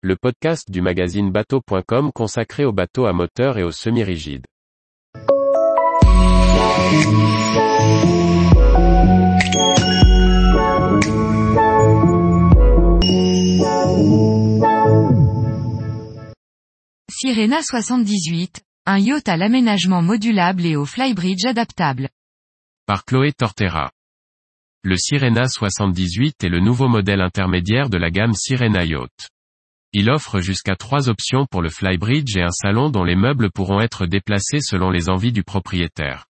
le podcast du magazine bateau.com consacré aux bateaux à moteur et aux semi-rigides. Sirena 78, un yacht à l'aménagement modulable et au flybridge adaptable. Par Chloé Tortera. Le Sirena 78 est le nouveau modèle intermédiaire de la gamme Sirena Yacht. Il offre jusqu'à trois options pour le flybridge et un salon dont les meubles pourront être déplacés selon les envies du propriétaire.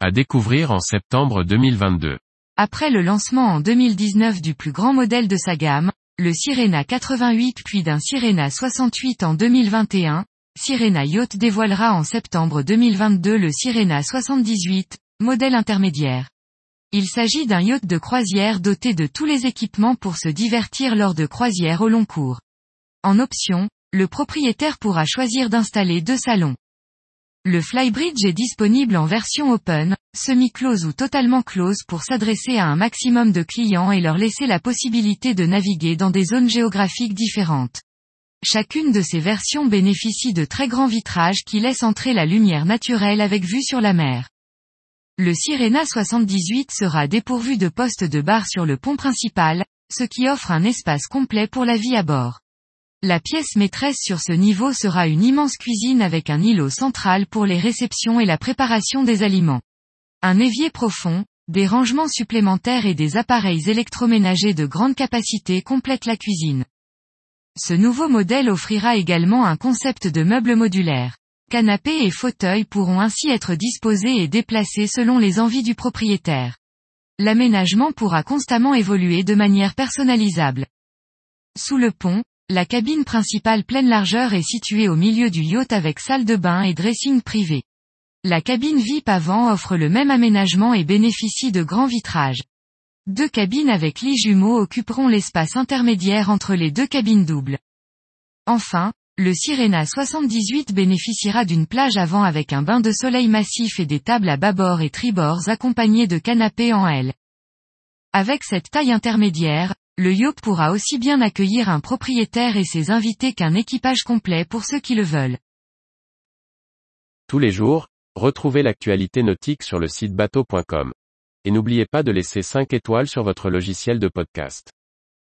À découvrir en septembre 2022. Après le lancement en 2019 du plus grand modèle de sa gamme, le Sirena 88 puis d'un Sirena 68 en 2021, Sirena Yacht dévoilera en septembre 2022 le Sirena 78, modèle intermédiaire. Il s'agit d'un yacht de croisière doté de tous les équipements pour se divertir lors de croisières au long cours. En option, le propriétaire pourra choisir d'installer deux salons. Le Flybridge est disponible en version open, semi-close ou totalement close pour s'adresser à un maximum de clients et leur laisser la possibilité de naviguer dans des zones géographiques différentes. Chacune de ces versions bénéficie de très grands vitrages qui laissent entrer la lumière naturelle avec vue sur la mer. Le Sirena 78 sera dépourvu de poste de bar sur le pont principal, ce qui offre un espace complet pour la vie à bord. La pièce maîtresse sur ce niveau sera une immense cuisine avec un îlot central pour les réceptions et la préparation des aliments. Un évier profond, des rangements supplémentaires et des appareils électroménagers de grande capacité complètent la cuisine. Ce nouveau modèle offrira également un concept de meuble modulaire. Canapés et fauteuils pourront ainsi être disposés et déplacés selon les envies du propriétaire. L'aménagement pourra constamment évoluer de manière personnalisable. Sous le pont, la cabine principale pleine largeur est située au milieu du yacht avec salle de bain et dressing privé. La cabine VIP avant offre le même aménagement et bénéficie de grands vitrages. Deux cabines avec lits jumeaux occuperont l'espace intermédiaire entre les deux cabines doubles. Enfin, le Sirena 78 bénéficiera d'une plage avant avec un bain de soleil massif et des tables à bâbord et tribord accompagnées de canapés en L. Avec cette taille intermédiaire, le yacht pourra aussi bien accueillir un propriétaire et ses invités qu'un équipage complet pour ceux qui le veulent. Tous les jours, retrouvez l'actualité nautique sur le site bateau.com. Et n'oubliez pas de laisser 5 étoiles sur votre logiciel de podcast.